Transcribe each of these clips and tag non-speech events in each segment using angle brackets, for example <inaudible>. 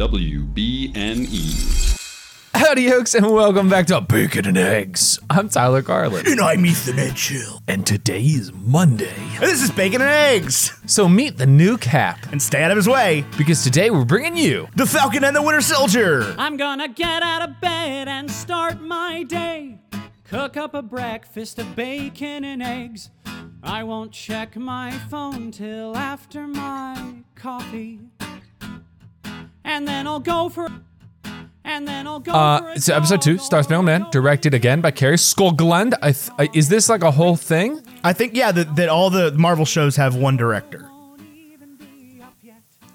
on WBNE. Howdy, folks, and welcome back to Bacon and Eggs. I'm Tyler Garland, And I'm Ethan Edgehill. and today is Monday. And this is Bacon and Eggs. So meet the new Cap, And stay out of his way. because today we're bringing you The Falcon and the Winter Soldier. I'm gonna get out of bed and start my day. Cook up a breakfast of bacon and eggs. I won't check my phone till after my coffee. And then I'll go for. And then I'll go Uh, a so episode two, Star Spangled Man, directed again by Kari Skogland. I th- I, is this like a whole thing? I think, yeah, that, that all the Marvel shows have one director.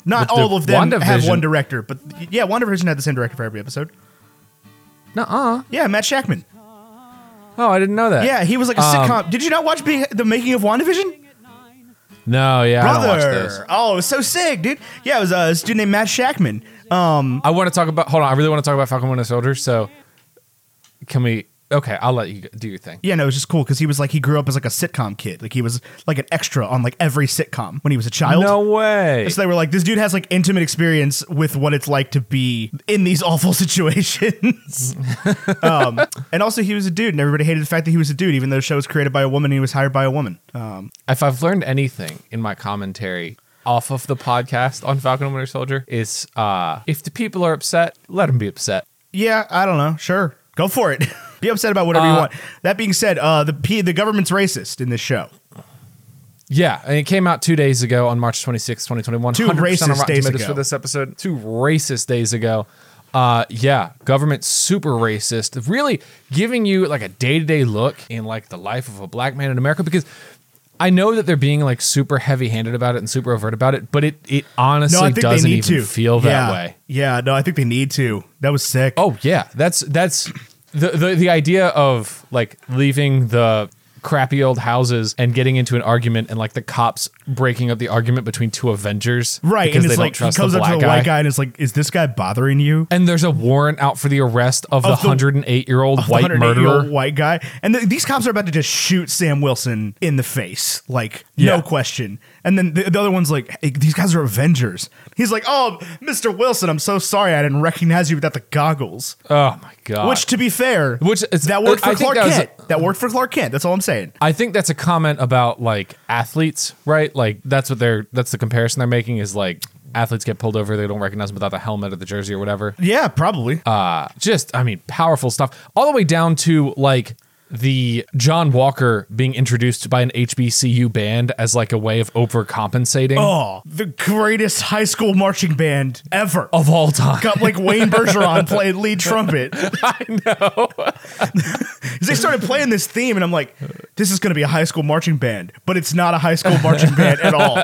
Not With the all of them have WandaVision- one director, but yeah, WandaVision had the same director for every episode. Nuh-uh. Yeah, Matt Shakman. Oh, I didn't know that. Yeah, he was like a Um, sitcom. Did you not watch Be- the making of WandaVision? No, yeah, I don't watch this. Brother. Oh, it was so sick, dude. Yeah, it was uh, this dude named Matt Shakman. Um, I want to talk about. Hold on, I really want to talk about Falcon Winter Soldier. So, can we? Okay, I'll let you do your thing. Yeah, no, it was just cool because he was like he grew up as like a sitcom kid. Like he was like an extra on like every sitcom when he was a child. No way. So they were like, this dude has like intimate experience with what it's like to be in these <laughs> awful situations. <laughs> um, and also, he was a dude, and everybody hated the fact that he was a dude, even though the show was created by a woman and he was hired by a woman. Um, if I've learned anything in my commentary off of the podcast on Falcon and Winter Soldier is uh if the people are upset, let them be upset. yeah, I don't know. Sure, go for it. <laughs> be upset about whatever you Uh, want. That being said, uh, the P- the government's racist in this show. Yeah, and it came out two days ago on March 26, 2021. Two racist days ago. for this episode. Two racist days ago. Uh, yeah, government super racist. Really giving you like a day to day look in like the life of a black man in America because I know that they're being like super heavy handed about it and super overt about it, but it it honestly No, I think they doesn't even to feel that yeah. way. Yeah, no, I think they need to. That was sick. Oh yeah, that's that's the, the the idea of like leaving the crappy old houses and getting into an argument and like the cops breaking up the argument between two Avengers, right. Because And they it's don't like he trust comes the up to the white guy and it's like, is this guy bothering you? And there's a warrant out for the arrest of, the Of the- 108 year old white murderer. white guy. And th- these cops are about to just shoot Sam Wilson in the face, like Yeah. no question. And then the, the other one's like, hey, these guys are Avengers. He's like, oh, Mr. Wilson, I'm so sorry I didn't recognize you without the goggles. Oh my god! Which, to be fair, Which is- that worked I for think Clark that was a- Kent. that worked for Clark Kent. That's all I'm saying. I think that's a comment about like athletes, right? Like that's what they're that's the comparison they're making is like athletes get pulled over, they don't recognize them without the helmet or the jersey or whatever. Yeah, probably. uh just i mean powerful stuff all the way down to like the john walker being introduced by an hbcu band as like a way of overcompensating oh, the greatest high school marching band ever. of all time got like Wayne <laughs> Bergeron playing lead trumpet. <laughs> i know <laughs> they started playing this theme, and I'm like, this is going to be a high school marching band, but it's not a high school marching band at all.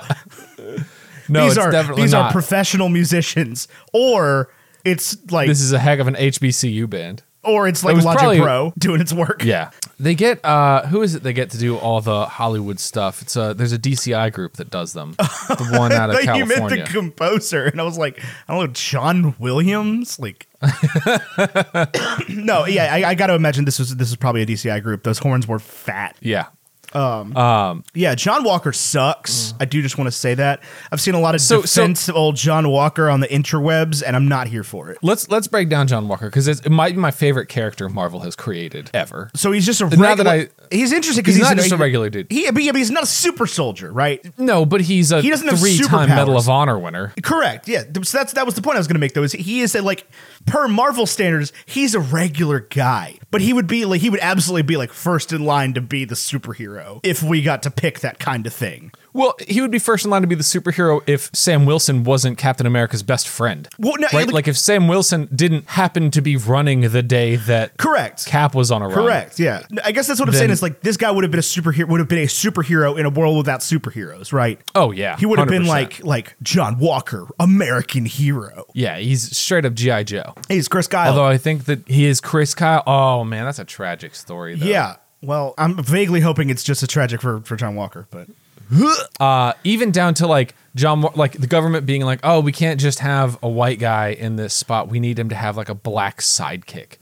no these it's are definitely these not are professional musicians, or it's like, this is a heck of an hbcu band or it's like was Logic probably- Pro doing its work. yeah they get uh who is it they get to do all the hollywood stuff it's a there's a dci group that does them the <laughs> one out of Like you meant the composer, and I was like, I don't know, John Williams. Like, <laughs> <coughs> no, yeah, I, I got to imagine this was this is probably a DCI group. Those horns were fat. yeah Um, um, yeah, John Walker sucks. Mm. I do just want to say that. I've seen a lot of So- so- of old John Walker on the interwebs, and I'm not here for it. let's let's break down john walker because it might be my favorite character marvel has created ever So he's just a Now that regular. I- he's interesting because he's he's, not an- just a regular dude. He, but yeah, but he's not a super soldier, right? No, but he's a He doesn't three-time Medal of Honor winner. Correct. Yeah. So that's that was the point I was going to make though. Is he is a, like per Marvel standards, he's a regular guy, but he would be like he would absolutely be like first in line to be the superhero if we got to pick that kind of thing. Well, he would be first in line to be the superhero if Sam Wilson wasn't Captain America's best friend. Well, no, right? like- Like, if Sam Wilson didn't happen to be running the day that Correct. Cap was on a run. Correct. Yeah. I guess that's what I'm saying. Is like this guy would have been a superhero. Would have been a superhero in a world without superheroes, right? Oh yeah, He would have been 100%. like like John Walker, American hero. yeah, he's straight up GI Joe. He's Chris Kyle. Although I think that he is Chris Kyle. Oh man, that's a tragic story. Though. yeah. Well, I'm vaguely hoping it's just a tragic for for John Walker, but <laughs> uh, even down to like John, like the government being like, oh, we can't just have a white guy in this spot. We need him to have like a black sidekick.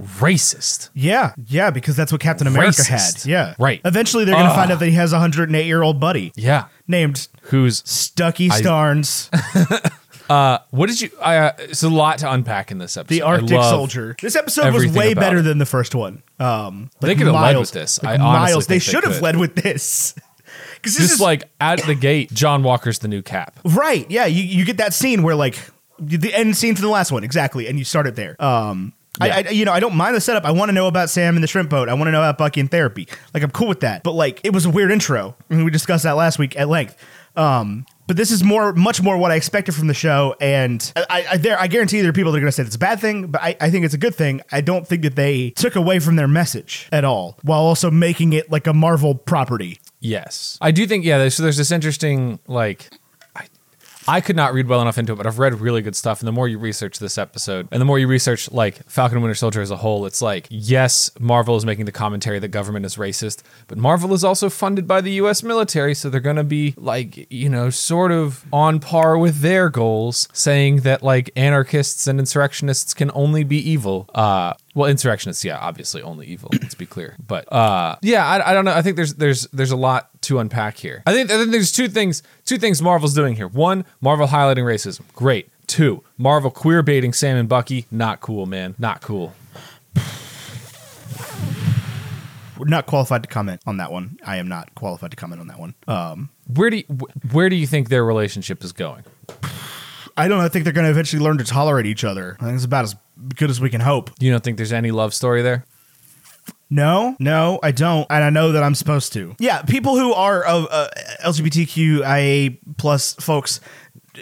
Racist. yeah, yeah, because that's what Captain America Racist. had. Yeah, Right. Eventually, they're gonna Ugh. find out that he has a 108 year old buddy Yeah. named Who's Stucky I- Starnes. <laughs> Uh, what did you? Uh, it's a lot to unpack in this episode. The Arctic Soldier. This episode was way better it. than the first one. Um, They could have led with this. <laughs> I honestly miles. They should have led with this. Because this Just is like out of the gate, John Walker's the new Cap. right. Yeah, you, you get that scene where like the end scene from the last one exactly, and you start it there. Um, I, I you know I don't mind the setup. I want to know about Sam and the shrimp boat. I want to know about Bucky and therapy. Like I'm cool with that. But like it was a weird intro, and we discussed that last week at length. Um, but this is more, much more what I expected from the show, and I, I there I guarantee there are people that are going to say it's a bad thing, but I, I think it's a good thing. I don't think that they took away from their message at all, while also making it like a Marvel property. Yes, I do think. Yeah, there's there's this interesting like. I, could not read well enough into it, but I've read really good stuff. And the more you research this episode, and the more you research like Falcon and Winter Soldier as a whole, it's like yes, Marvel is making the commentary that government is racist, but Marvel is also funded by the U.S. military, so they're to be like you know sort of on par with their goals, saying that like anarchists and insurrectionists can only be evil. Uh, well, insurrectionists, yeah, obviously only evil. <clears throat> Let's be clear. But uh, yeah, I, I don't know. I think there's there's there's a lot to unpack here. I think I think there's two things two things Marvel's doing here. One, Marvel highlighting racism. Great. Two, Marvel queer baiting Sam and Bucky. Not cool, man. Not cool. We're not qualified to comment on that one. I am not qualified to comment on that one. Um, Where do you, where do you think their relationship is going? I don't know. I think they're going to eventually learn to tolerate each other. I think it's about as good as we can hope. You don't think there's any love story there? No, no, I don't, and I know that I'm supposed to. Yeah, people who are of uh, LGBTQIA plus folks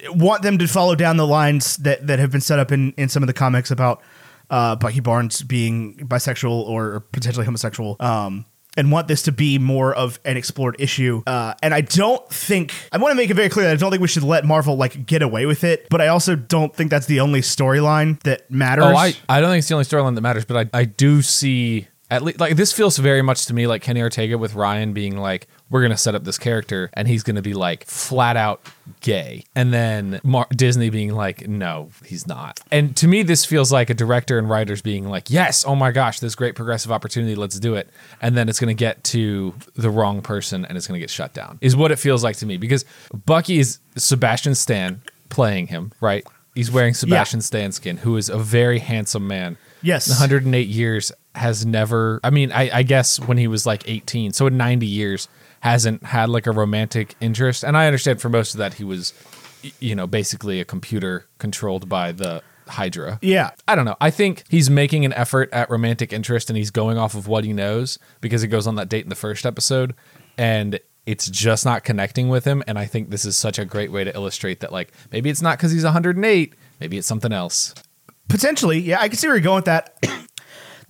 want them to follow down the lines that that have been set up in in some of the comics about uh, Bucky Barnes being bisexual or potentially homosexual. Um, and want this to be more of an explored issue. Uh, and I don't think I want to make it very clear that I don't think we should let Marvel like get away with it. But I also don't think that's the only storyline that matters. Oh, I, I don't think it's the only storyline that matters, but I, I do see at least like this feels very much to me like Kenny Ortega with Ryan being like, we're gonna set up this character and he's gonna be like flat out gay, and then Mar- Disney being like, no, he's not. And to me, this feels like a director and writers being like, yes, oh my gosh, this great progressive opportunity, let's do it, and then it's gonna get to the wrong person and it's gonna get shut down. Is what it feels like to me because Bucky is Sebastian Stan playing him, right? He's wearing Sebastian Stan skin, who is a very handsome man. Yes. 108 years has never, I mean, I, I guess when he was like 18, so in 90 years, hasn't had like a romantic interest. And I understand for most of that, he was, you know, basically a computer controlled by the Hydra. yeah. I don't know. I think he's making an effort at romantic interest and he's going off of what he knows because he goes on that date in the first episode and it's just not connecting with him. And I think this is such a great way to illustrate that, like, maybe it's not because he's 108, maybe it's something else. Potentially, yeah, I can see where you're going with that.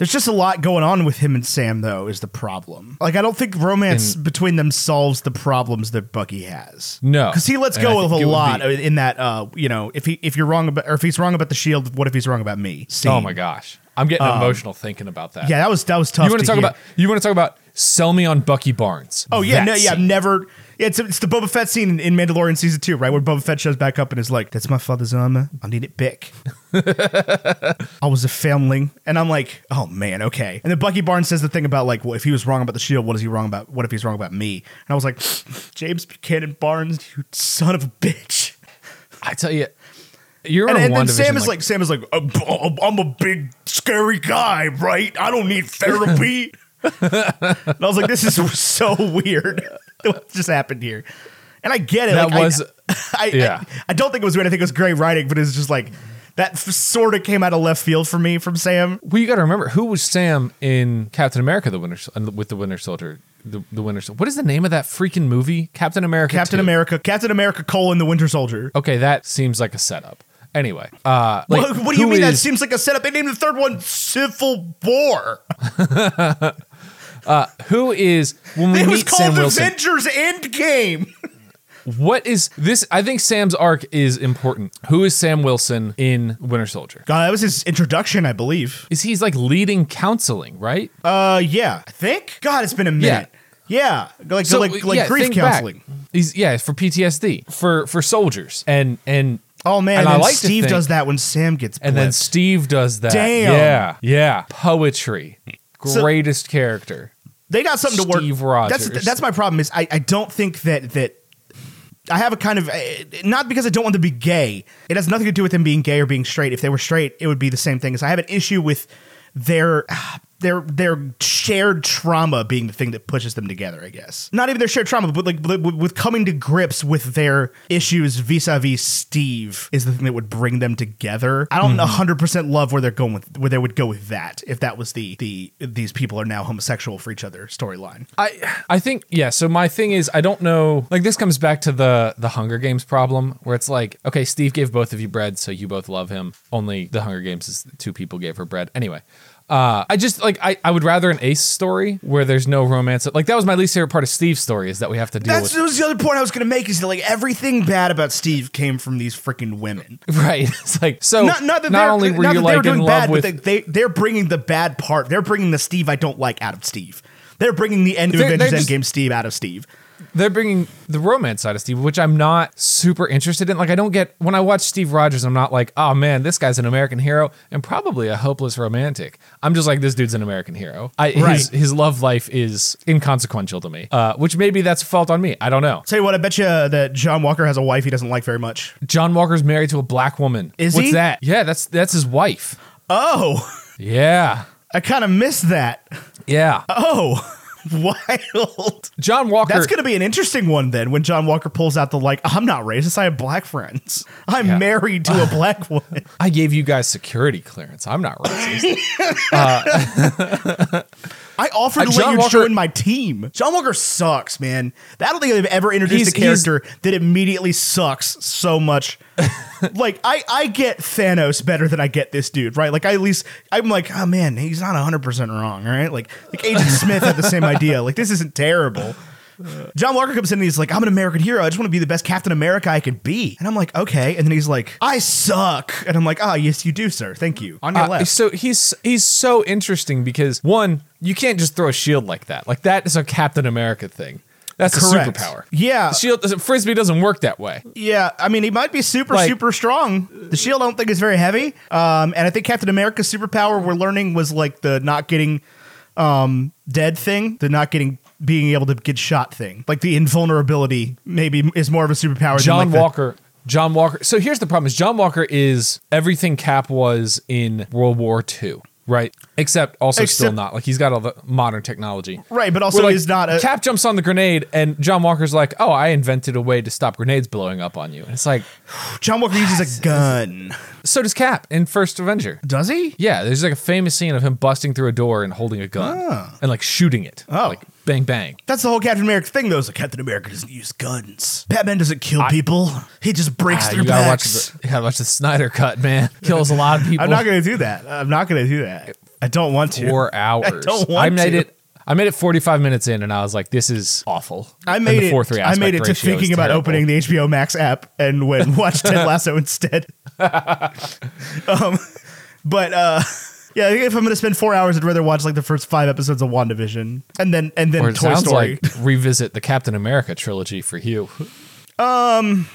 There's just a lot going on with him and Sam, though, is the problem. Like, I don't think romance between them solves the problems that Bucky has. No. because he lets And go of a lot be- in that. Uh, you know, if he if you're wrong about or if he's wrong about the shield, what if he's wrong about me? Scene. Oh my gosh. I'm getting um, emotional thinking about that. Yeah, that was that was tough. you want to talk hear. about you want to talk about sell me on Bucky Barnes. Oh yeah, no, yeah, I've never. Yeah, it's it's the Boba Fett scene in, in Mandalorian season two, right, where Boba Fett shows back up and is like, "That's my father's armor. I need it back." <laughs> I was a foundling, and I'm like, "Oh man, okay." And then Bucky Barnes says the thing about like, "Well, if he was wrong about the shield, what is he wrong about? What if he's wrong about me?" And I was like, "James Buchanan Barnes, you son of a bitch." I tell you, you're And, and then Sam is like, Sam is like, "I'm I'm a big scary guy, right? I don't need therapy." <laughs> and I was like, "This is so weird. <laughs> what just happened here?" And I get it. That like, I- was- <laughs> I, yeah. I, I don't think it was weird. I think it was great writing, but it's just like that sort of came out of left field for me from Sam. well, you got to remember who was Sam in Captain America: The Winter uh, with the Winter Soldier. The, the Winter Soldier. What is the name of that freaking movie? Captain America. Captain 2. America, Captain America, colon the Winter Soldier. Okay, that seems like a setup. Anyway, uh, like, what, what do you mean? that seems like a setup. They named the third one Civil War. <laughs> who is when we It was meet Sam called Wilson? Avengers Endgame. <laughs> What is this? I think Sam's arc is important. Who is Sam Wilson in Winter Soldier? God, that was his introduction, I believe. Is he's like leading counseling, right? Uh, yeah, I think. God, it's been a minute. Yeah, like like like yeah, grief back. counseling. He's yeah for PTSD for for soldiers and and Oh man, And and I like Steve think- does that when Sam gets and then. Steve does that. Damn. Yeah, yeah. Poetry, So- greatest character. they got something to work. Steve Rogers. That's that's my problem. Is I, I don't think that that I have a kind of eh, not because I don't want them to be gay. It has nothing to do with them being gay or being straight. If they were straight, it would be the same thing. As I have an issue with their their their shared trauma being the thing that pushes them together. I guess not even their shared trauma, but like with coming to grips with their issues vis-a-vis Steve is the thing that would bring them together. I don't mm-hmm. 100 percent love where they're going with where they would go with that if that was the the these people are now homosexual for each other storyline. I I think yeah. So my thing is I don't know. Like this comes back to the the Hunger Games problem where it's like okay, Steve gave both of you bread, so you both love him. Only the Hunger Games is two people gave her bread. Anyway. Uh, I just like I, I would rather an ace story where there's no romance. Like that was my least favorite part of Steve's story is that we have to deal That's with that was the other point I was going to make is that like everything bad about Steve came from these freaking women. <laughs> right. It's like so Not, not that not only were not you like in doing love bad, with but they, they they're bringing the bad part. They're bringing the Steve I don't like out of Steve. They're bringing the end of They're- Avengers they're just- Endgame Steve out of Steve. They're bringing the romance side of Steve, which I'm not super interested in. Like, I don't get when I watch Steve Rogers, I'm not like, oh man, this guy's an American hero and probably a hopeless romantic. I'm just like, this dude's an American hero. I, Right. his, his love life is inconsequential to me, uh, which maybe that's a fault on me. I don't know. Tell you what, I bet you that John Walker has a wife he doesn't like very much. John Walker's married to a black woman. Is What's he? that? Yeah, that's that's his wife. Oh, Yeah, I kind of missed that. yeah. Oh, <laughs> wild. John Walker. That's going to be an interesting one then when John Walker pulls out the like, I'm not racist. I have black friends. I'm Yeah. married to a black woman. <laughs> I gave you guys security clearance. I'm not racist. <laughs> Uh, I offered Uh, to John let you Walker- join my team. John Walker sucks, man. I don't think they've ever introduced a character that immediately sucks so much. <laughs> like I, I get Thanos better than I get this dude, right? Like I at least I'm like, oh man, he's not 100 percent wrong, right? Like like Agent Smith had the same idea. Like this isn't terrible. John Walker comes in and he's like, I'm an American hero. I just want to be the best Captain America I could be. And I'm like, okay. And then he's like, I suck. And I'm like, ah, yes, you do, sir. Thank you. On your Uh, left. so he's he's so interesting because one, you can't just throw a shield like that. Like that is a Captain America thing. That's Correct. a superpower. Yeah. The shield doesn't frisbee doesn't work that way. Yeah, I mean, he might be super, Like- super strong. The shield, I don't think is very heavy. Um, and I think Captain America's superpower we're learning was like the not getting um dead thing, the not getting being able to get shot thing. Like the invulnerability maybe is more of a superpower. John than like the- Walker. John Walker. So here's the problem: is John Walker is everything Cap was in World War II, right? Except also still not. Like he's got all the modern technology, Right, but also like, is not a Cap jumps on the grenade, and John Walker's like, "Oh, I invented a way to stop grenades blowing up on you." And it's like, <sighs> John Walker uses a gun. so does Cap in First Avenger. Does he? Yeah, there's like a famous scene of him busting through a door and holding a gun ah. and like shooting it. Oh. like bang bang. That's the whole Captain America thing, though. Is like Captain America doesn't use guns. Batman doesn't kill people. He just breaks Ah, their you gotta watch backs. the you gotta watch the Snyder cut, man. <laughs> Kills a lot of people. I'm not to do that. I'm not to do that. I don't want to. four <laughs> hours. don't want I made to. it. I made it 45 minutes in, and I was like, "This is awful." I And made the it. 4-3 I aspect made it to ratio is thinking about terrible. opening the HBO Max app and when <laughs> watch Ted Lasso instead. um, but uh, yeah, I think if I'm going to spend four hours, I'd rather watch like the first five episodes of WandaVision and then and then Or it Toy sounds Story. like revisit the Captain America trilogy for you. Um,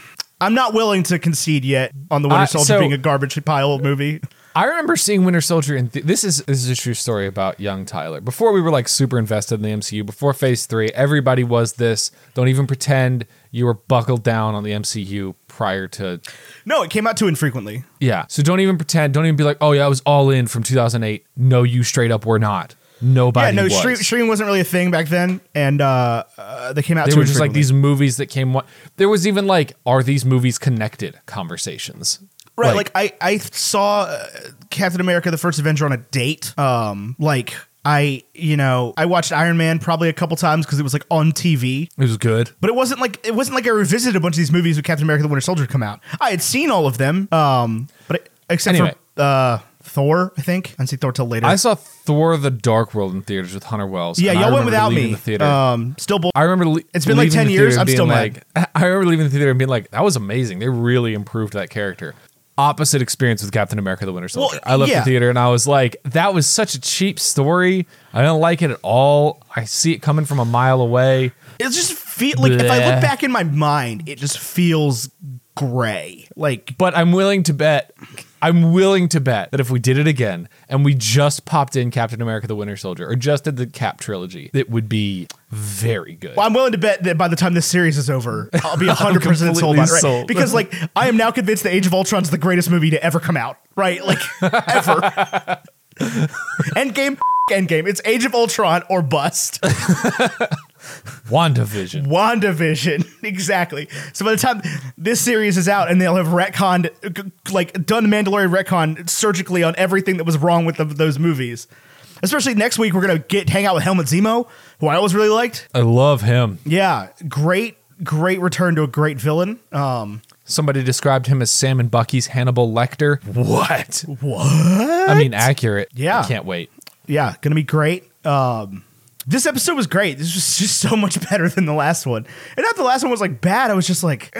I'm not willing to concede yet on the Winter Uh, Soldier so- being a garbage pile movie. I remember seeing Winter Soldier, and th- this is this is a true story about young Tyler. Before we were like super invested in the MCU, before Phase Three, everybody was this. Don't even pretend you were buckled down on the MCU prior to No, it came out too infrequently. yeah. So don't even pretend. Don't even be like, oh yeah, I was all in from 2008. No, you straight up were not. Nobody. yeah, no, was. stream, streaming wasn't really a thing back then, and uh, uh, they came out. they were just like these movies that came. One, there was even like, are these movies connected? Conversations. Right, like, I I saw uh, Captain America: The First Avenger on a date. Um, like I you know I watched Iron Man probably a couple times because it was like on TV. it was good. But it wasn't like it wasn't like I revisited a bunch of these movies with Captain America: The Winter Soldier come out. I had seen all of them, um, but it, except Anyway. for uh, Thor, I think. I didn't see Thor till later. I saw Thor: The Dark World in theaters with Hunter Wells. yeah, and I y'all went remember without leaving me. The theater. Um, still, bull- I remember. Le- It's been like leaving 10 the years, theater and I'm being still like, mad. <laughs> I remember leaving the theater and being like, "That was amazing. They really improved that character." Opposite experience with Captain America: The Winter Well, Soldier. I left yeah. the theater and I was like, "That was such a cheap story. I don't like it at all. I see it coming from a mile away." it just feel like if I look back in my mind, it just feels gray. Like But I'm willing to bet. I'm willing to bet that if we did it again and we just popped in Captain America: The Winter Soldier or just did the Cap trilogy, it would be very good. Well, I'm willing to bet that by the time this series is over, I'll be <laughs> 100 percent sold on it. Right? sold. Because like I am now convinced that Age of Ultron is the greatest movie to ever come out. Right? Like <laughs> ever. <laughs> Endgame, Endgame. It's Age of Ultron or bust. WandaVision. WandaVision. <laughs> exactly. So by the time this series is out and they'll have retconned, like done the Mandalorian retcon surgically on everything that was wrong with the, those movies. Especially next week, we're gonna get hang out with Helmut Zemo, who I always really liked. I love him. Yeah, great, great return to a great villain. Um, Somebody described him as Sam and Bucky's Hannibal Lecter. What? what? I mean, accurate. Yeah. I can't wait. Yeah, gonna be great. Um, this episode was great. This was just so much better than the last one. And not the last one was like bad. I was just like,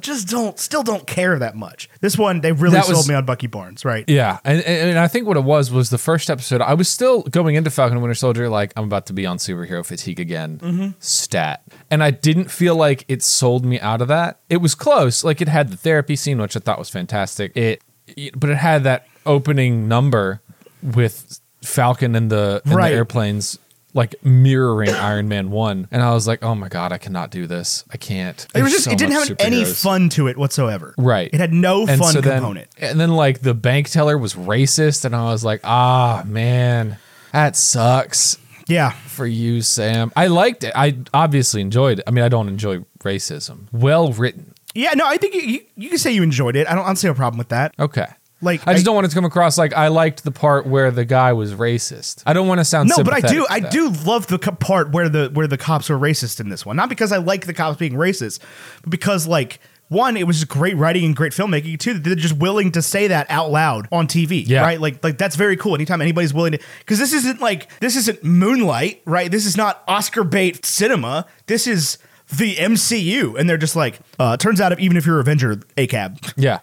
just don't, still don't care that much. This one, they really That sold was- me on Bucky Barnes, right? Yeah, and, and and I think what it was was the first episode. I was still going into Falcon and Winter Soldier like I'm about to be on superhero fatigue again. Mm-hmm. Stat, and I didn't feel like it sold me out of that. It was close. Like it had the therapy scene, which I thought was fantastic. It, it- but it had that opening number with Falcon and the, and Right. the airplanes. Like mirroring Iron Man one, and I was like, "Oh my god, I cannot do this. I can't." It was just, so it didn't have any fun to it whatsoever. Right. It had no And fun so then- component. and then like the bank teller was racist, and I was like, ah man, that sucks Yeah. for you, Sam. I liked it. I obviously enjoyed it. I mean, I don't enjoy racism. Well written. Yeah, no, I think you, you, you can say you enjoyed it. I don't, I don't see a problem with that. Okay. Like, I just I- don't want it to come across like I liked the part where the guy was racist. I don't want to sound No, but I do. I that. do love the co- part where the where the cops were racist in this one. Not because I like the cops being racist, but because like one, it was just great writing and great filmmaking. Two, they're just willing to say that out loud on TV. Yeah. Right. Like like that's very cool. Anytime anybody's willing to, because this isn't like this isn't Moonlight. Right. This is not Oscar bait cinema. This is the MCU, and they're just like, uh, turns out, even if you're Avenger, ACAB, Yeah.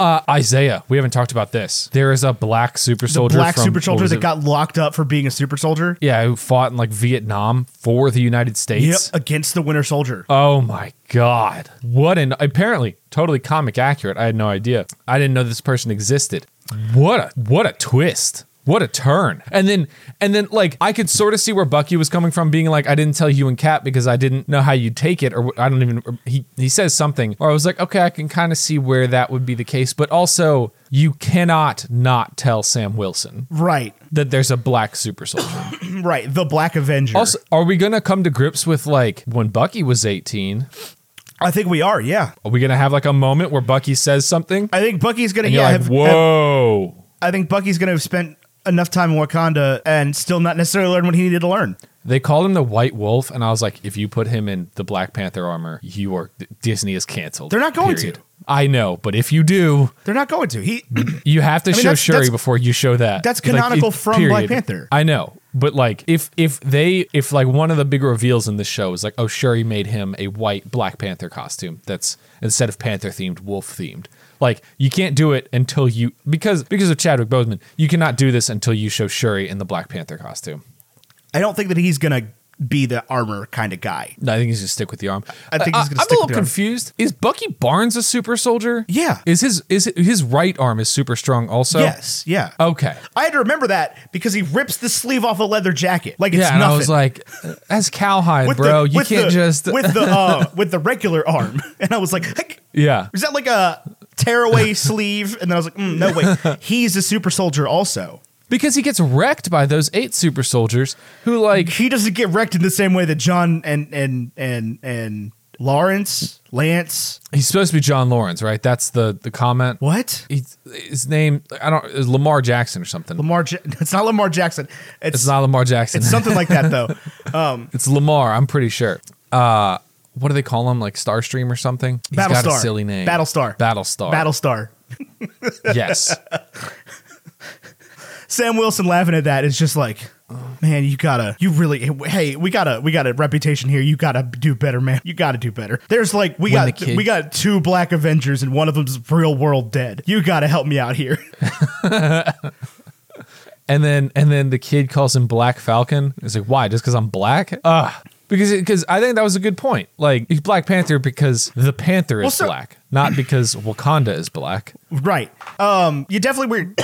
Uh, Isaiah, we haven't talked about this. There is a black super the soldier. black from- super soldier that it? got locked up for being a super soldier. yeah, who fought in like Vietnam for the United Yep, States. against the Winter Soldier. Oh my god. What an apparently totally comic accurate. I had no idea. I didn't know this person existed. What a what a twist. What a turn. And then and then like I could sort of see where Bucky was coming from being like I didn't tell you and Cap because I didn't know how you'd take it or I don't even he he says something or I was like okay I can kind of see where that would be the case but also you cannot not tell Sam Wilson Right. that there's a black super soldier. <clears throat> Right, the Black Avenger. also are we going to come to grips with like when Bucky was 18 I think we are. Yeah, Are we gonna have like a moment where Bucky says something? I think Bucky's gonna. And Yeah, like, have, have- whoa. I think Bucky's gonna have spent enough time in Wakanda and still not necessarily learn what he needed to learn. They called him the White Wolf, and I was like, if you put him in the Black Panther armor, you are Disney is canceled. They're not going to. I know, but if you do, They're not going to. He. you have to mean, show that's- Shuri that's- before you show that. that's Like, canonical it- from Black Panther. I know, but like if if they if like one of the big reveals in this show is like, oh, Shuri made him a white Black Panther costume that's instead of Panther themed, wolf themed. Like you can't do it until you because because of Chadwick Boseman, you cannot do this until you show Shuri in the Black Panther costume. I don't think that he's gonna be the armor kind of guy. No, I think he's gonna stick with the arm. I think he's gonna stick with the water. I'm a little confused. Is Bucky Barnes a super soldier? Yeah. Is his is his right arm is super strong also? yes. Yeah. Okay. I had to remember that because he rips the sleeve off a leather jacket like it's yeah, and nothing. I was like, uh, that's cowhide, With bro. the- you can't the- just with the <laughs> uh, with the regular arm, <laughs> and I was like, "Heck, yeah. is that like a tearaway <laughs> sleeve? And then I was like, mm, no, wait, he's a super soldier also. Because he gets wrecked by those eight super soldiers who like He doesn't get wrecked in the same way that John and and and and Lawrence, Lance, he's supposed to be John Lawrence, right? That's the the comment. what? He's, his name I don't is Lamar Jackson or something. Lamar. Ja- <laughs> it's not Lamar Jackson. It's, it's not Lamar Jackson. It's something like that though. <laughs> It's Lamar, I'm pretty sure. Uh what do they call him? Like Starstream or something? He's got a Battlestar. silly name. Battlestar. Battlestar. Battlestar. Yes. <laughs> Sam Wilson laughing at that is just like, man, you gotta, you really, hey, we gotta, we got a reputation here. You gotta do better, man. You gotta do better. There's like, we When got, kid- we got two Black Avengers and one of them's real world dead. You gotta help me out here. <laughs> And then and then the kid calls him Black Falcon. He's like, why? Just because I'm black? Uh because because I think that was a good point. Like he's Black Panther because the Panther is so, black. not because Wakanda is black. Right. Um. You definitely we're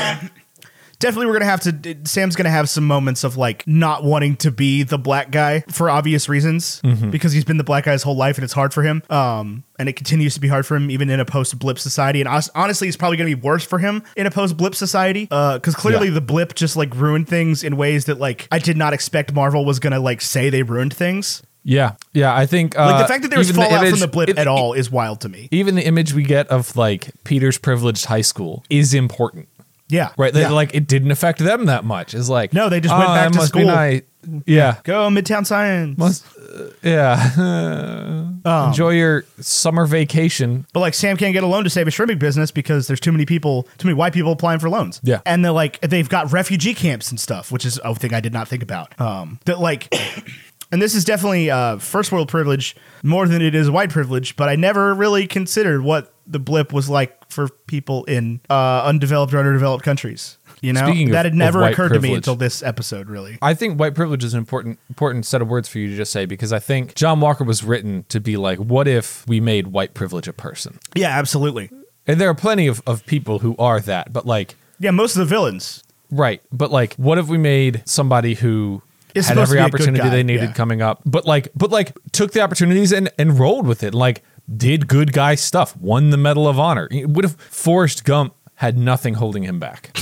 definitely we're gonna have to. Sam's gonna have some moments of like not wanting to be the black guy for obvious reasons because he's been the black guy his whole life and it's hard for him. Um. And it continues to be hard for him even in a post blip society. And honestly, it's probably gonna be worse for him in a post blip society. Uh. Because clearly Yeah. the blip just like ruined things in ways that like I did not expect Marvel was gonna like say they ruined things. Yeah, yeah. I think uh, Like the fact that there was fallout image- from the blip it- at all is wild to me. Even the image we get of like Peter's privileged high school is important. Yeah. Right. They, Yeah. Like it didn't affect them that much. It's like No, they just went "Oh, back to must be school." nice." Yeah. Go Midtown Science. Must, uh, yeah. <laughs> Um, Enjoy your summer vacation. But like Sam can't get a loan to save a shrimping business because there's too many people, too many white people applying for loans. Yeah. and they're like they've got refugee camps and stuff, which is a thing I did not think about. Um, that like, <coughs> and this is definitely uh, first world privilege more than it is white privilege. But I never really considered what the blip was like for people in uh, undeveloped or underdeveloped countries. You know, Speaking of- that had never occurred to me until this episode. Really, I think white privilege is an important important set of words for you to just say because I think John Walker was written to be like, what if we made white privilege a person? yeah, absolutely. And there are plenty of, of people who are that, but like Yeah, most of the villains. Right. But like what if we made somebody who Is had every to be a good opportunity they needed yeah. coming up, but like but like took the opportunities and, and rolled with it. Like did good guy stuff, won the Medal of Honor. What if Forrest Gump had nothing holding him back?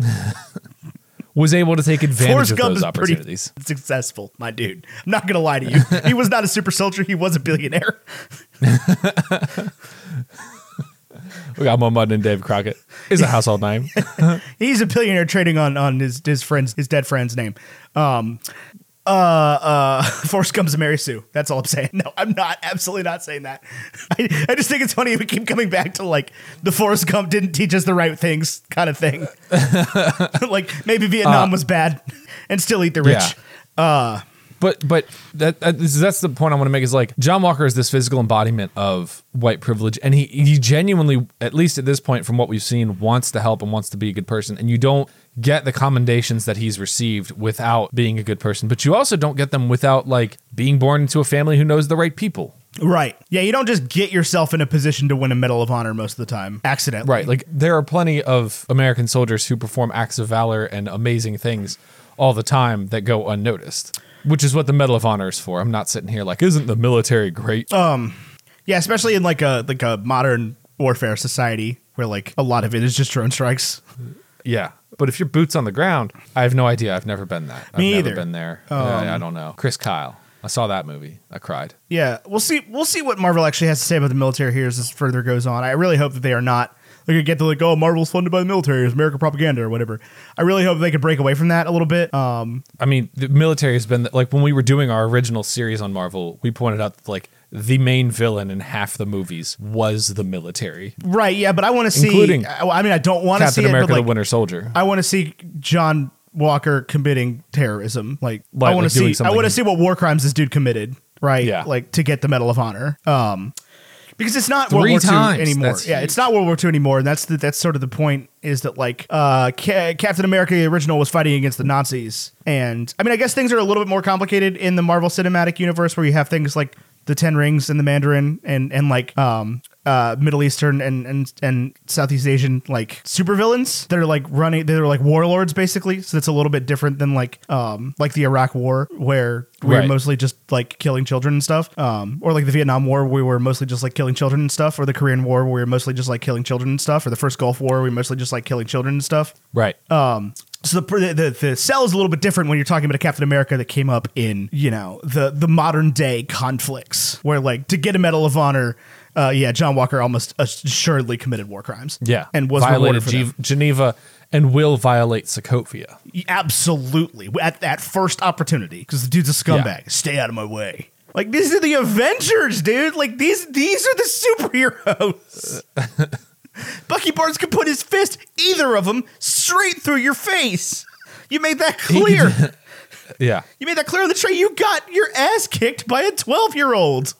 <laughs> was able to take advantage Forrest of Gump those opportunities. successful, my dude. I'm not gonna lie to you. he was not a super soldier. He was a billionaire. <laughs> We got more mud than Dave Crockett. Is a household name. <laughs> He's a billionaire trading on on his his friend's his dead friend's name. Um, uh, uh, <laughs> Forrest Gump's a Mary Sue. That's all I'm saying. No, I'm not. Absolutely not saying that. <laughs> I, I just think it's funny we keep coming back to like the Forrest Gump didn't teach us the right things kind of thing. <laughs> like maybe Vietnam was bad and still eat the rich. Yeah. Uh, But but that, that that's the point I want to make is like John Walker is this physical embodiment of white privilege, and he he genuinely, at least at this point, from what we've seen, wants to help and wants to be a good person. And you don't get the commendations that he's received without being a good person, but you also don't get them without like being born into a family who knows the right people. Right. Yeah, you don't just get yourself in a position to win a Medal of Honor most of the time accidentally. Right. Like there are plenty of American soldiers who perform acts of valor and amazing things all the time that go unnoticed. Which is what the Medal of Honor is for. I'm not sitting here like, isn't the military great? Um yeah, especially in like a like a modern warfare society where like a lot of it is just drone strikes. Yeah. But if your boots on the ground, I have no idea. I've never been that. I've Me never either. been there. Yeah, I don't know. Chris Kyle. I saw that movie. I cried. Yeah, we'll see. We'll see what Marvel actually has to say about the military here as this further goes on. I really hope that they are not. They could get to like, oh, Marvel's funded by the military, it's American propaganda or whatever. I really hope they could break away from that a little bit. Um, I mean, the military has been like when we were doing our original series on Marvel, we pointed out that like the main villain in half the movies was the military, right? Yeah, but I want to see. Including I, mean, I don't want to see Captain America: it, but The Winter Soldier. I want to see John Walker committing terrorism. Like, Like- I want like to see. I want to see what war crimes this dude committed. Right? Yeah. Like to get the Medal of Honor. Um, because it's not Three World War times. II anymore. That's yeah, huge. it's not World War II anymore, and that's the, that's sort of the point. Is that like uh, Ca- Captain America the original was fighting against the Nazis, and I mean, I guess things are a little bit more complicated in the Marvel Cinematic Universe, where you have things like the Ten Rings and the Mandarin, and and like um, uh, Middle Eastern and and and Southeast Asian like supervillains that are like running. They're like warlords basically. So that's a little bit different than like um like the Iraq War where we were Right. mostly just like killing children and stuff. Um, or like the Vietnam War, we were mostly just like killing children and stuff. Or the Korean War, where we were mostly just like killing children and stuff. Or the first Gulf War, we mostly just like killing children and stuff. right. Um, so the, the the cell is a little bit different when you're talking about a Captain America that came up in you know the the modern day conflicts where like to get a Medal of Honor, uh, yeah, John Walker almost assuredly committed war crimes. yeah. and was violated rewarded for Ge- them. Geneva and will violate Sokovia. Absolutely at that first opportunity because the dude's a scumbag. Yeah. Stay out of my way. Like these are the Avengers, dude. Like these these are the superheroes. <laughs> Bucky Barnes could put his fist, either of them, straight through your face. You made that clear. <laughs> Yeah. You made that clear on the tray. You got your ass kicked by a 12 year old.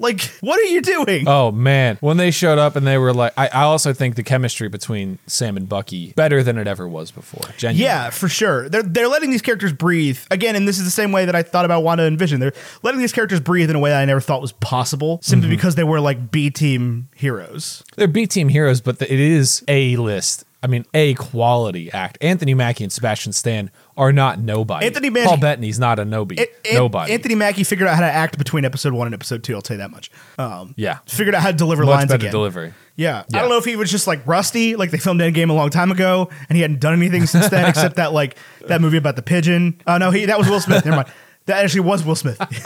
Like, <laughs> what are you doing? Oh man, when they showed up and they were like, I, I also think the chemistry between Sam and Bucky better than it ever was before. Genuinely. Yeah, for sure. They're they're letting these characters breathe again, and this is the same way that I thought about Wanda and Vision. They're letting these characters breathe in a way that I never thought was possible, simply Mm-hmm. because they were like B team heroes. they're B team heroes, but the, it is a list. I mean, a quality act. Anthony Mackie and Sebastian Stan are not nobody. Anthony Mackie- Paul Bettany's not a nobody. It- An- nobody. Anthony Mackie figured out how to act between episode one and episode two. I'll tell you that much. Um, Yeah. figured out how to deliver Much lines better again. delivery. Yeah. I Yeah. don't know if he was just like rusty, like they filmed Endgame a long time ago, and he hadn't done anything since then <laughs> except that like that movie about the pigeon. Oh no, he that was Will Smith. Never mind. That actually was Will Smith. <laughs>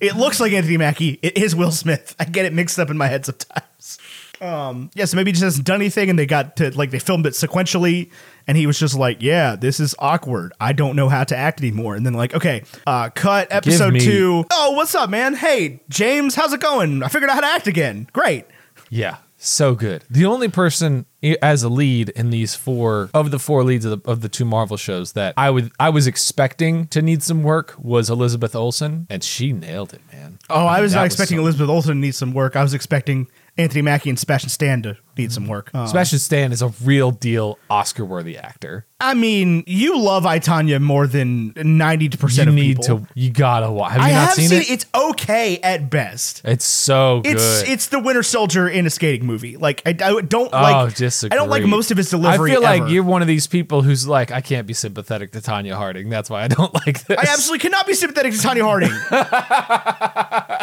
it looks like Anthony Mackie. It is Will Smith. I get it mixed up in my head sometimes. Um, yeah, so maybe he just hasn't done anything, and they got to like they filmed it sequentially, and he was just like, "Yeah, this is awkward. I don't know how to act anymore." And then like, okay, uh, cut episode me- two. Oh, what's up, man? Hey, James, how's it going? I figured out how to act again. Great. Yeah, so good. The only person as a lead in these four of the four leads of the, of the two Marvel shows that I would I was expecting to need some work was Elizabeth Olsen, and she nailed it, man. Oh, I was not expecting so- Elizabeth Olsen to need some work. I was expecting Anthony Mackie and Sebastian Stan to need some work. Uh, Sebastian Stan is a real deal Oscar worthy actor. I mean, you love I Tonya more than ninety percent You of need people. to you gotta watch. Have you I not have seen, seen it? It's okay at best. It's so good. It's it's the Winter Soldier in a skating movie. Like I, I don't Oh, like. disagree. I don't like most of his delivery. I feel ever. like you're one of these people who's like, I can't be sympathetic to Tonya Harding. That's why I don't <laughs> like this. I absolutely cannot be sympathetic to Tonya Harding. <laughs>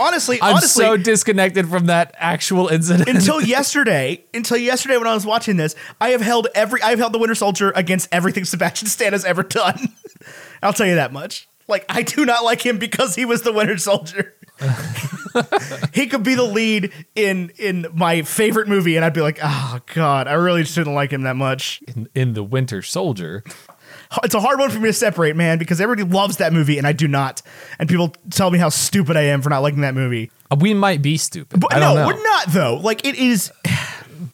but no, honestly, I'm honestly, so disconnected from that actual incident. until <laughs> yesterday, until yesterday when I was watching this, I have held every I have held the Winter Soldier against everything <laughs> Sebastian Stan has ever done. <laughs> I'll tell you that much. Like I do not like him because he was the Winter Soldier. he could be the lead in in my favorite movie, and I'd be like, oh god, I really shouldn't like him that much. in, in the Winter Soldier. It's a hard one for me to separate, man, because everybody loves that movie and I do not. And people tell me how stupid I am for not liking that movie. Uh, We might be stupid. But I no, we're not though. Like it is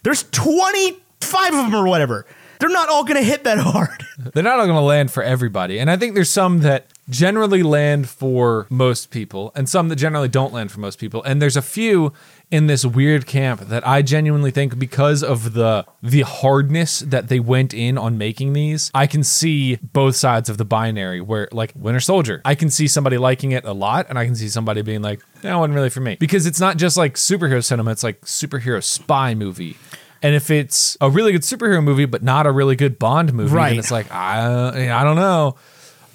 there's 25 of them or whatever. They're not all going to hit that hard. <laughs> They're not all going to land for everybody. And I think there's some that generally land for most people and some that generally don't land for most people. And there's a few in this weird camp that I genuinely think because of the the hardness that they went in on making these, I can see both sides of the binary where like Winter Soldier, I can see somebody liking it a lot and I can see somebody being like, that wasn't really for me. Because it's not just like superhero cinema, it's like superhero spy movie. And if it's a really good superhero movie, but not a really good Bond movie, Right. then it's like I, I don't know.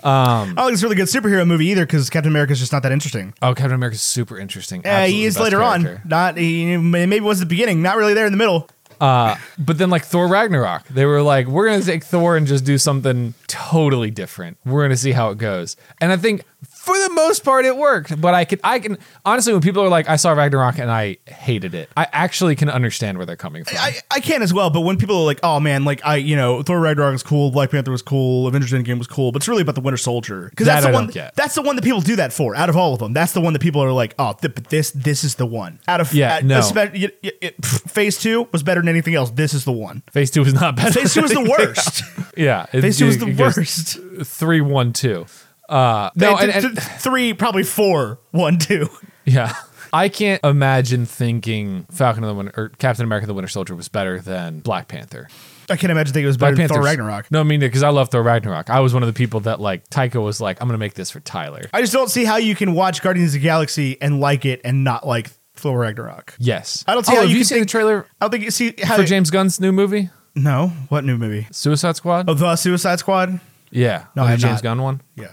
I don't think it's a really good superhero movie either because Captain America is just not that interesting. Oh, Captain America's super interesting. Uh, he is later character. on. Not he maybe was the beginning, not really there in the middle. But then like Thor Ragnarok, they were like, we're gonna take Thor and just do something totally different. We're gonna see how it goes. And I think for the most part it worked. But I can I can honestly when people are like, I saw Ragnarok and I hated it, I actually can understand where they're coming from. I, I can as well, but when people are like, "Oh man, like I, you know, Thor Ragnarok was cool, Black Panther was cool, Avengers Endgame was cool," but it's really about the Winter Soldier because That that's the I one. That's the one that people do that for. Out of all of them, that's the one that people are like, "Oh, th- but this this is the one." Out of Yeah, at- no. y- y- pff, Phase two was better than anything else. This is the one. Phase two was not bad. Phase two was the worst. <laughs> yeah, it- Phase two was the it worst. Three, one, two. Uh, no, and, and- th- three, probably four, one, two. <laughs> Yeah. I can't imagine thinking Falcon of the Winter or Captain America the Winter Soldier was better than Black Panther. I can't imagine thinking it was better Black than Thor Ragnarok. No, I mean because I love Thor Ragnarok. I was one of the people that like Taika was like, I'm gonna make this for Tyler. I just don't see how you can watch Guardians of the Galaxy and like it and not like Thor Ragnarok. Yes. I don't see oh, how have you you can seen think- the trailer I don't think you see how for James Gunn's new movie, No, what new movie? Suicide Squad? Oh, the Suicide Squad. yeah. No, the I have James not. Gunn one. Yeah.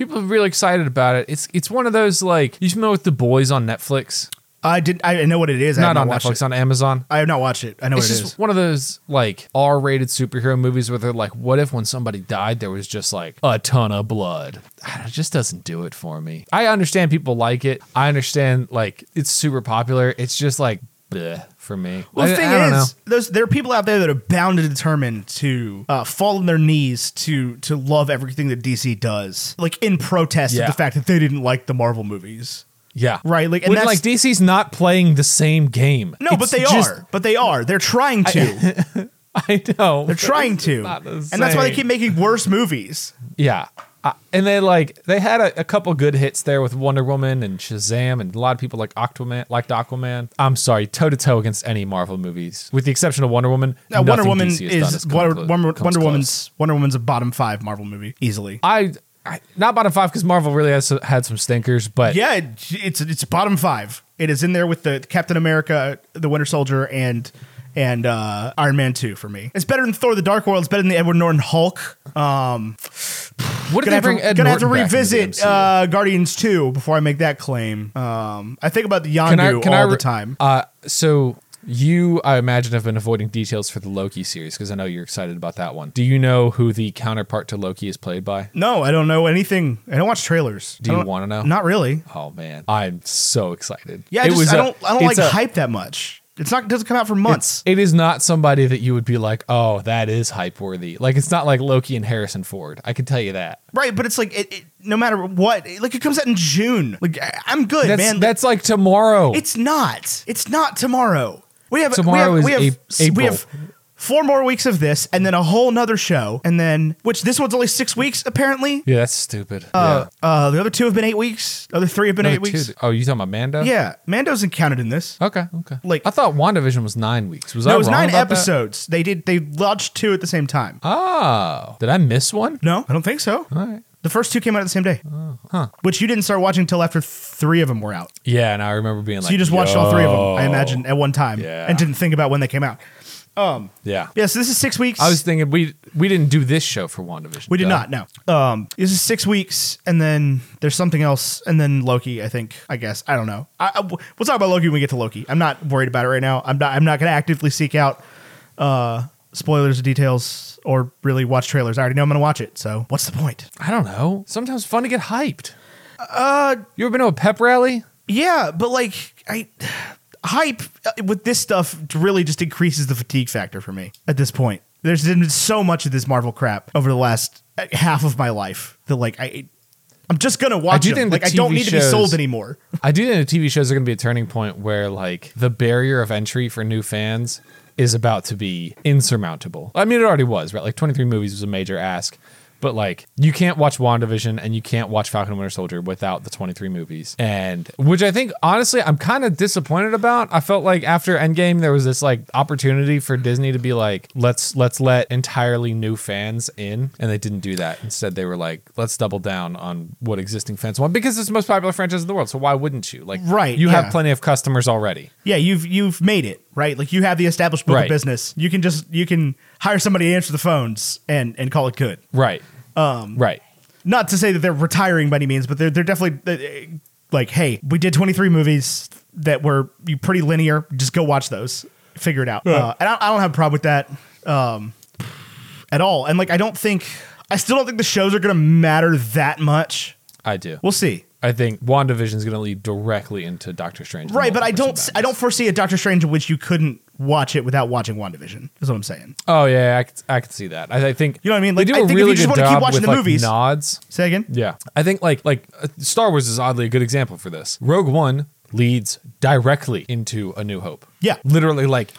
People are really excited about it. It's it's one of those like you know with the boys on Netflix. I did. I know what it is. I Not not on watched Netflix, it. on Amazon. I have not watched it. I know it's what it just is. one of those like R-rated superhero movies where they're like, what if when somebody died there was just like a ton of blood? <sighs> It just doesn't do it for me. I understand people like it. I understand like it's super popular. It's just like bleh for me. Well, the I- thing I don't is, there's there are people out there that are bound and determined to uh, fall on their knees to to love everything that DC does, like in protest Yeah. of the fact that they didn't like the Marvel movies. yeah, Right, like, and when like DC's not playing the same game. No, but they just- are. But they are. They're trying to. <laughs> I know They're trying to, the and that's why they keep making worse movies. Yeah. Uh, and they like they had a, a couple good hits there with Wonder Woman and Shazam, and a lot of people like Aquaman, liked Aquaman. I'm sorry, toe to toe against any Marvel movies, with the exception of Wonder Woman. Now, Wonder Woman done is Wonder, clo- Wonder, Wonder. Woman's Wonder Woman's a bottom five Marvel movie easily. I, I not bottom five because Marvel really has had some stinkers, but Yeah, it, it's it's bottom five. It is in there with the Captain America, the Winter Soldier, and and uh, Iron Man two for me. It's better than Thor: The Dark World. It's better than the Edward Norton Hulk. Um, what did they have bring to, Ed gonna have to Norton into the revisit uh, Guardians two before I make that claim. Um, I think about the Yondu can I, can all I the time. Uh, so you, I imagine, have been avoiding details for the Loki series because I know you're excited about that one. Do you know who the counterpart to Loki is played by? No, I don't know anything. I don't watch trailers. Do you wanna know? Not really. Oh man, I'm so excited. Yeah, I, just, was I a- don't. I don't like a- hype that much. It's not. It doesn't come out for months. It is not somebody that you would be like, oh, that is hype worthy. Like it's not like Loki and Harrison Ford. I can tell you that. Right, but it's like it, it, no matter what, like it comes out in June. Like I- I'm good, That's man. that's like tomorrow. it's not. It's not tomorrow. We have Tomorrow we is have, we have, Ap- we April. have four more weeks of this, and then a whole nother show, and then which this one's only six weeks apparently. yeah, that's stupid. Uh, uh, the other two have been eight weeks. The other three have been yeah. eight weeks. Oh, you talking about Mando? Yeah, Mando's counted in this. Okay. Okay. Like- I thought WandaVision was nine weeks. Was No, I it was nine about that? episodes. They did. They launched two at the same time. Oh, did I miss one? No, I don't think so. All right. The first two came out at the same day, huh. which you didn't start watching until after three of them were out. Yeah, and I remember being like, So you just watched all three of them, I imagine, at one time, Yeah. and didn't think about when they came out. Yeah. Yeah, so this is six weeks. I was thinking we we didn't do this show for WandaVision. we did though. not. No. Um, this is six weeks, and then there's something else, and then Loki. I think. I guess. I don't know. I, I- we'll talk about Loki when we get to Loki. I'm not worried about it right now. I'm not. I'm not going to actively seek out uh, spoilers or details or really watch trailers. I already know I'm going to watch it. So what's the point? I don't know. Sometimes fun to get hyped. Uh, you ever been to a pep rally? Yeah, but like I hype uh, with this stuff really just increases the fatigue factor for me at this point. There's been so much of this Marvel crap over the last uh, half of my life that like I I'm just gonna watch do it. think Like I don't need to be sold anymore. <laughs> I do think the TV shows are to be a turning point where like the barrier of entry for new fans is about to be insurmountable. I mean, it already was, right? Like 23 movies was a major ask, but like you can't watch WandaVision and you can't watch Falcon and Winter Soldier without the 23 movies. And which I think honestly I'm kind of disappointed about. I felt like after Endgame there was this like opportunity for Disney to be like let's let's let entirely new fans in and they didn't do that. Instead they were like let's double down on what existing fans want because it's the most popular franchise in the world. So why wouldn't you? Like Right, you yeah. have plenty of customers already. Yeah, you've you've made it right. Like you have the established book Right. of business. You can just you can hire somebody to answer the phones and and call it good. Right. Um right. Not to say that they're retiring by any means, but they're they're definitely uh, like, hey, we did 23 movies that were pretty linear. Just go watch those, figure it out. Uh, and I, I don't have a problem with that um, at all. And like, I don't think I still don't think the shows are going to matter that much. I do. We'll see. I think WandaVision is going to lead directly into Doctor Strange. Right, but I don't. Madness. I don't foresee a Doctor Strange in which you couldn't watch it without watching WandaVision. Is what I'm saying. Oh yeah, I could, I could see that. I, I think You know what I mean? They Like, do I a think if really you just good wanna keep job watching with the like movies- nods. Say again. Yeah, I think like like uh, Star Wars is oddly a good example for this. Rogue One leads directly into A New Hope. Yeah. literally like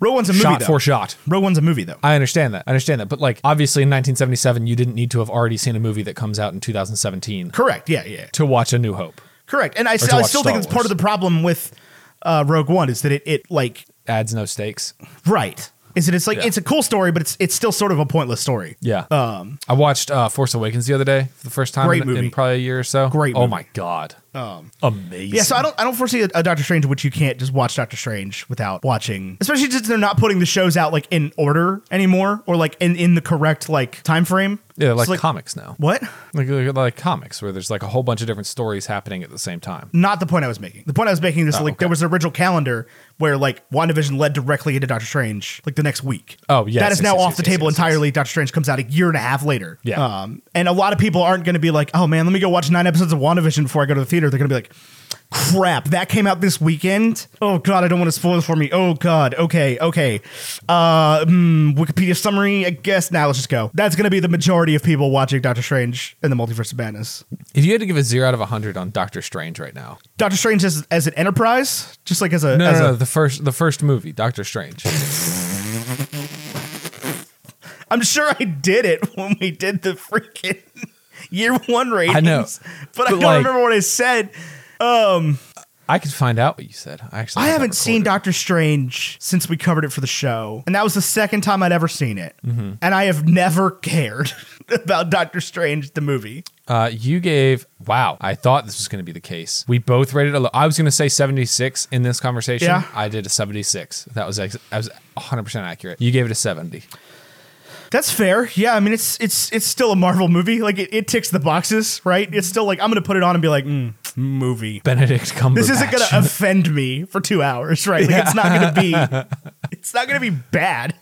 Rogue One's a movie shot though. for shot. Rogue One's a movie though. I understand that. I understand that. But like obviously in 1977, you didn't need to have already seen a movie that comes out in 2017 Correct. Yeah. Yeah. to watch A New Hope. Correct. And I, still, I still Star think it's part of the problem with uh, Rogue One is that it it like Adds no stakes. right is that it's like Yeah. it's a cool story, but it's it's still sort of a pointless story. Yeah. Um, I watched uh, Force Awakens the other day for the first time Great in, movie. in probably a year or so. Great Oh movie. my god. Um, Amazing. Yeah, so I don't I don't foresee a, a Doctor Strange which you can't just watch Doctor Strange without watching, especially since they're not putting the shows out like in order anymore or like in, in the correct like time frame. Yeah, like, It's comics now. What? Like, like like comics where there's like a whole bunch of different stories happening at the same time. Not the point I was making. The point I was making is Oh, like okay. there was an original calendar where like WandaVision led directly into Doctor Strange like the next week. Oh, yeah, that is yes, now yes, off yes, the table entirely. Doctor Strange comes out a year and a half later. Yeah. Um, and a lot of people aren't going to be like, oh man, let me go watch nine episodes of WandaVision before I go to the theater. They're going to be like, crap, that came out this weekend. Oh god, I don't want to spoil it for me. Oh god, okay, okay. Uh, hmm, Wikipedia summary. I guess now let's just go. That's going to be the majority of people watching Doctor Strange and the Multiverse of Madness. If you had to give a zero out of hundred on Doctor Strange right now, Doctor Strange as, as an enterprise, just like as a no, as no, a no, the first the first movie, Doctor Strange. I'm sure I did it <laughs> when we did the freaking. Year one ratings. know. but, I don't like- remember what I said. I could find out what you said. I actually I have haven't seen. Doctor Strange since we covered it for the show, and that was the second time I'd ever seen it. Mm-hmm. And I have never cared <laughs> about Doctor Strange the movie. Uh, you gave wow. I thought this was going to be the case. We both rated a. Lo- I was going to say seventy six in this conversation. Yeah. I did a seventy six. That was ex- I was one hundred percent accurate. You gave it a seventy. That's fair. Yeah, I mean it's it's it's still a Marvel movie. Like it, it ticks the boxes, right? It's still like I'm gonna put it on and be like, mm, movie. Benedict Cumberbatch. This isn't gonna <laughs> offend me for two hours, right? Like it's not gonna be it's not gonna be bad.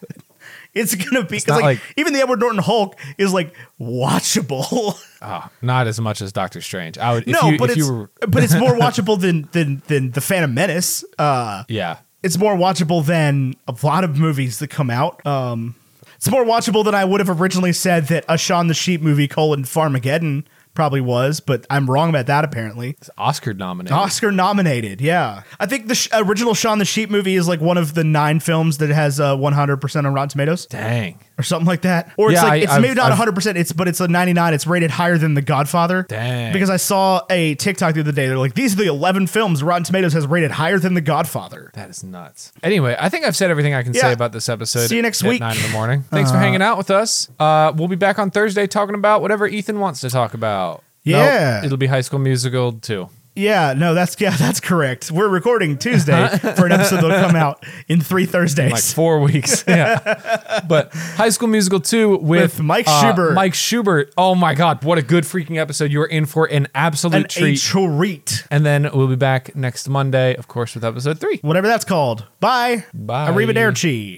It's gonna be because like, like- even the Edward Norton Hulk is like watchable. Oh, not as much as Doctor Strange. I would. If no, you, but if it's you were, but it's more <laughs> watchable than than than the Phantom Menace. Uh, yeah. it's more watchable than a lot of movies that come out. Um, it's more watchable than I would have originally said that a Shaun the Sheep movie colon Farmageddon probably was, but I'm wrong about that apparently. It's Oscar nominated. Oscar nominated, yeah. I think the sh- original Shaun the Sheep movie is like one of the nine films that has uh, 100% on Rotten Tomatoes Dang. Or something like that. Or it's Yeah, like I- it's I've- maybe not I've- 100%, it's but it's a 99. It's rated higher than The Godfather. Dang. Because I saw a TikTok the other day. They're like, these are the 11 films Rotten Tomatoes has rated higher than The Godfather. That is nuts. Anyway, I think I've said everything I can Yeah. say about this episode. See you next at week. nine in the morning. Thanks for hanging out with us. Uh, we'll be back on Thursday talking about whatever Ethan wants to talk about. Nope, Yeah. it'll be High School Musical too. Yeah, no, that's yeah, <laughs> that's correct. We're recording Tuesday for an episode that'll come out in three Thursdays. like four weeks. <laughs> Yeah. But High School Musical 2 with, With Mike uh, Schubert. Mike Schubert. Oh my God. What a good freaking episode. You are in for an absolute An treat. treat. and then we'll be back next Monday, of course, with episode three. Whatever that's called. Bye. Bye. Arrivederci.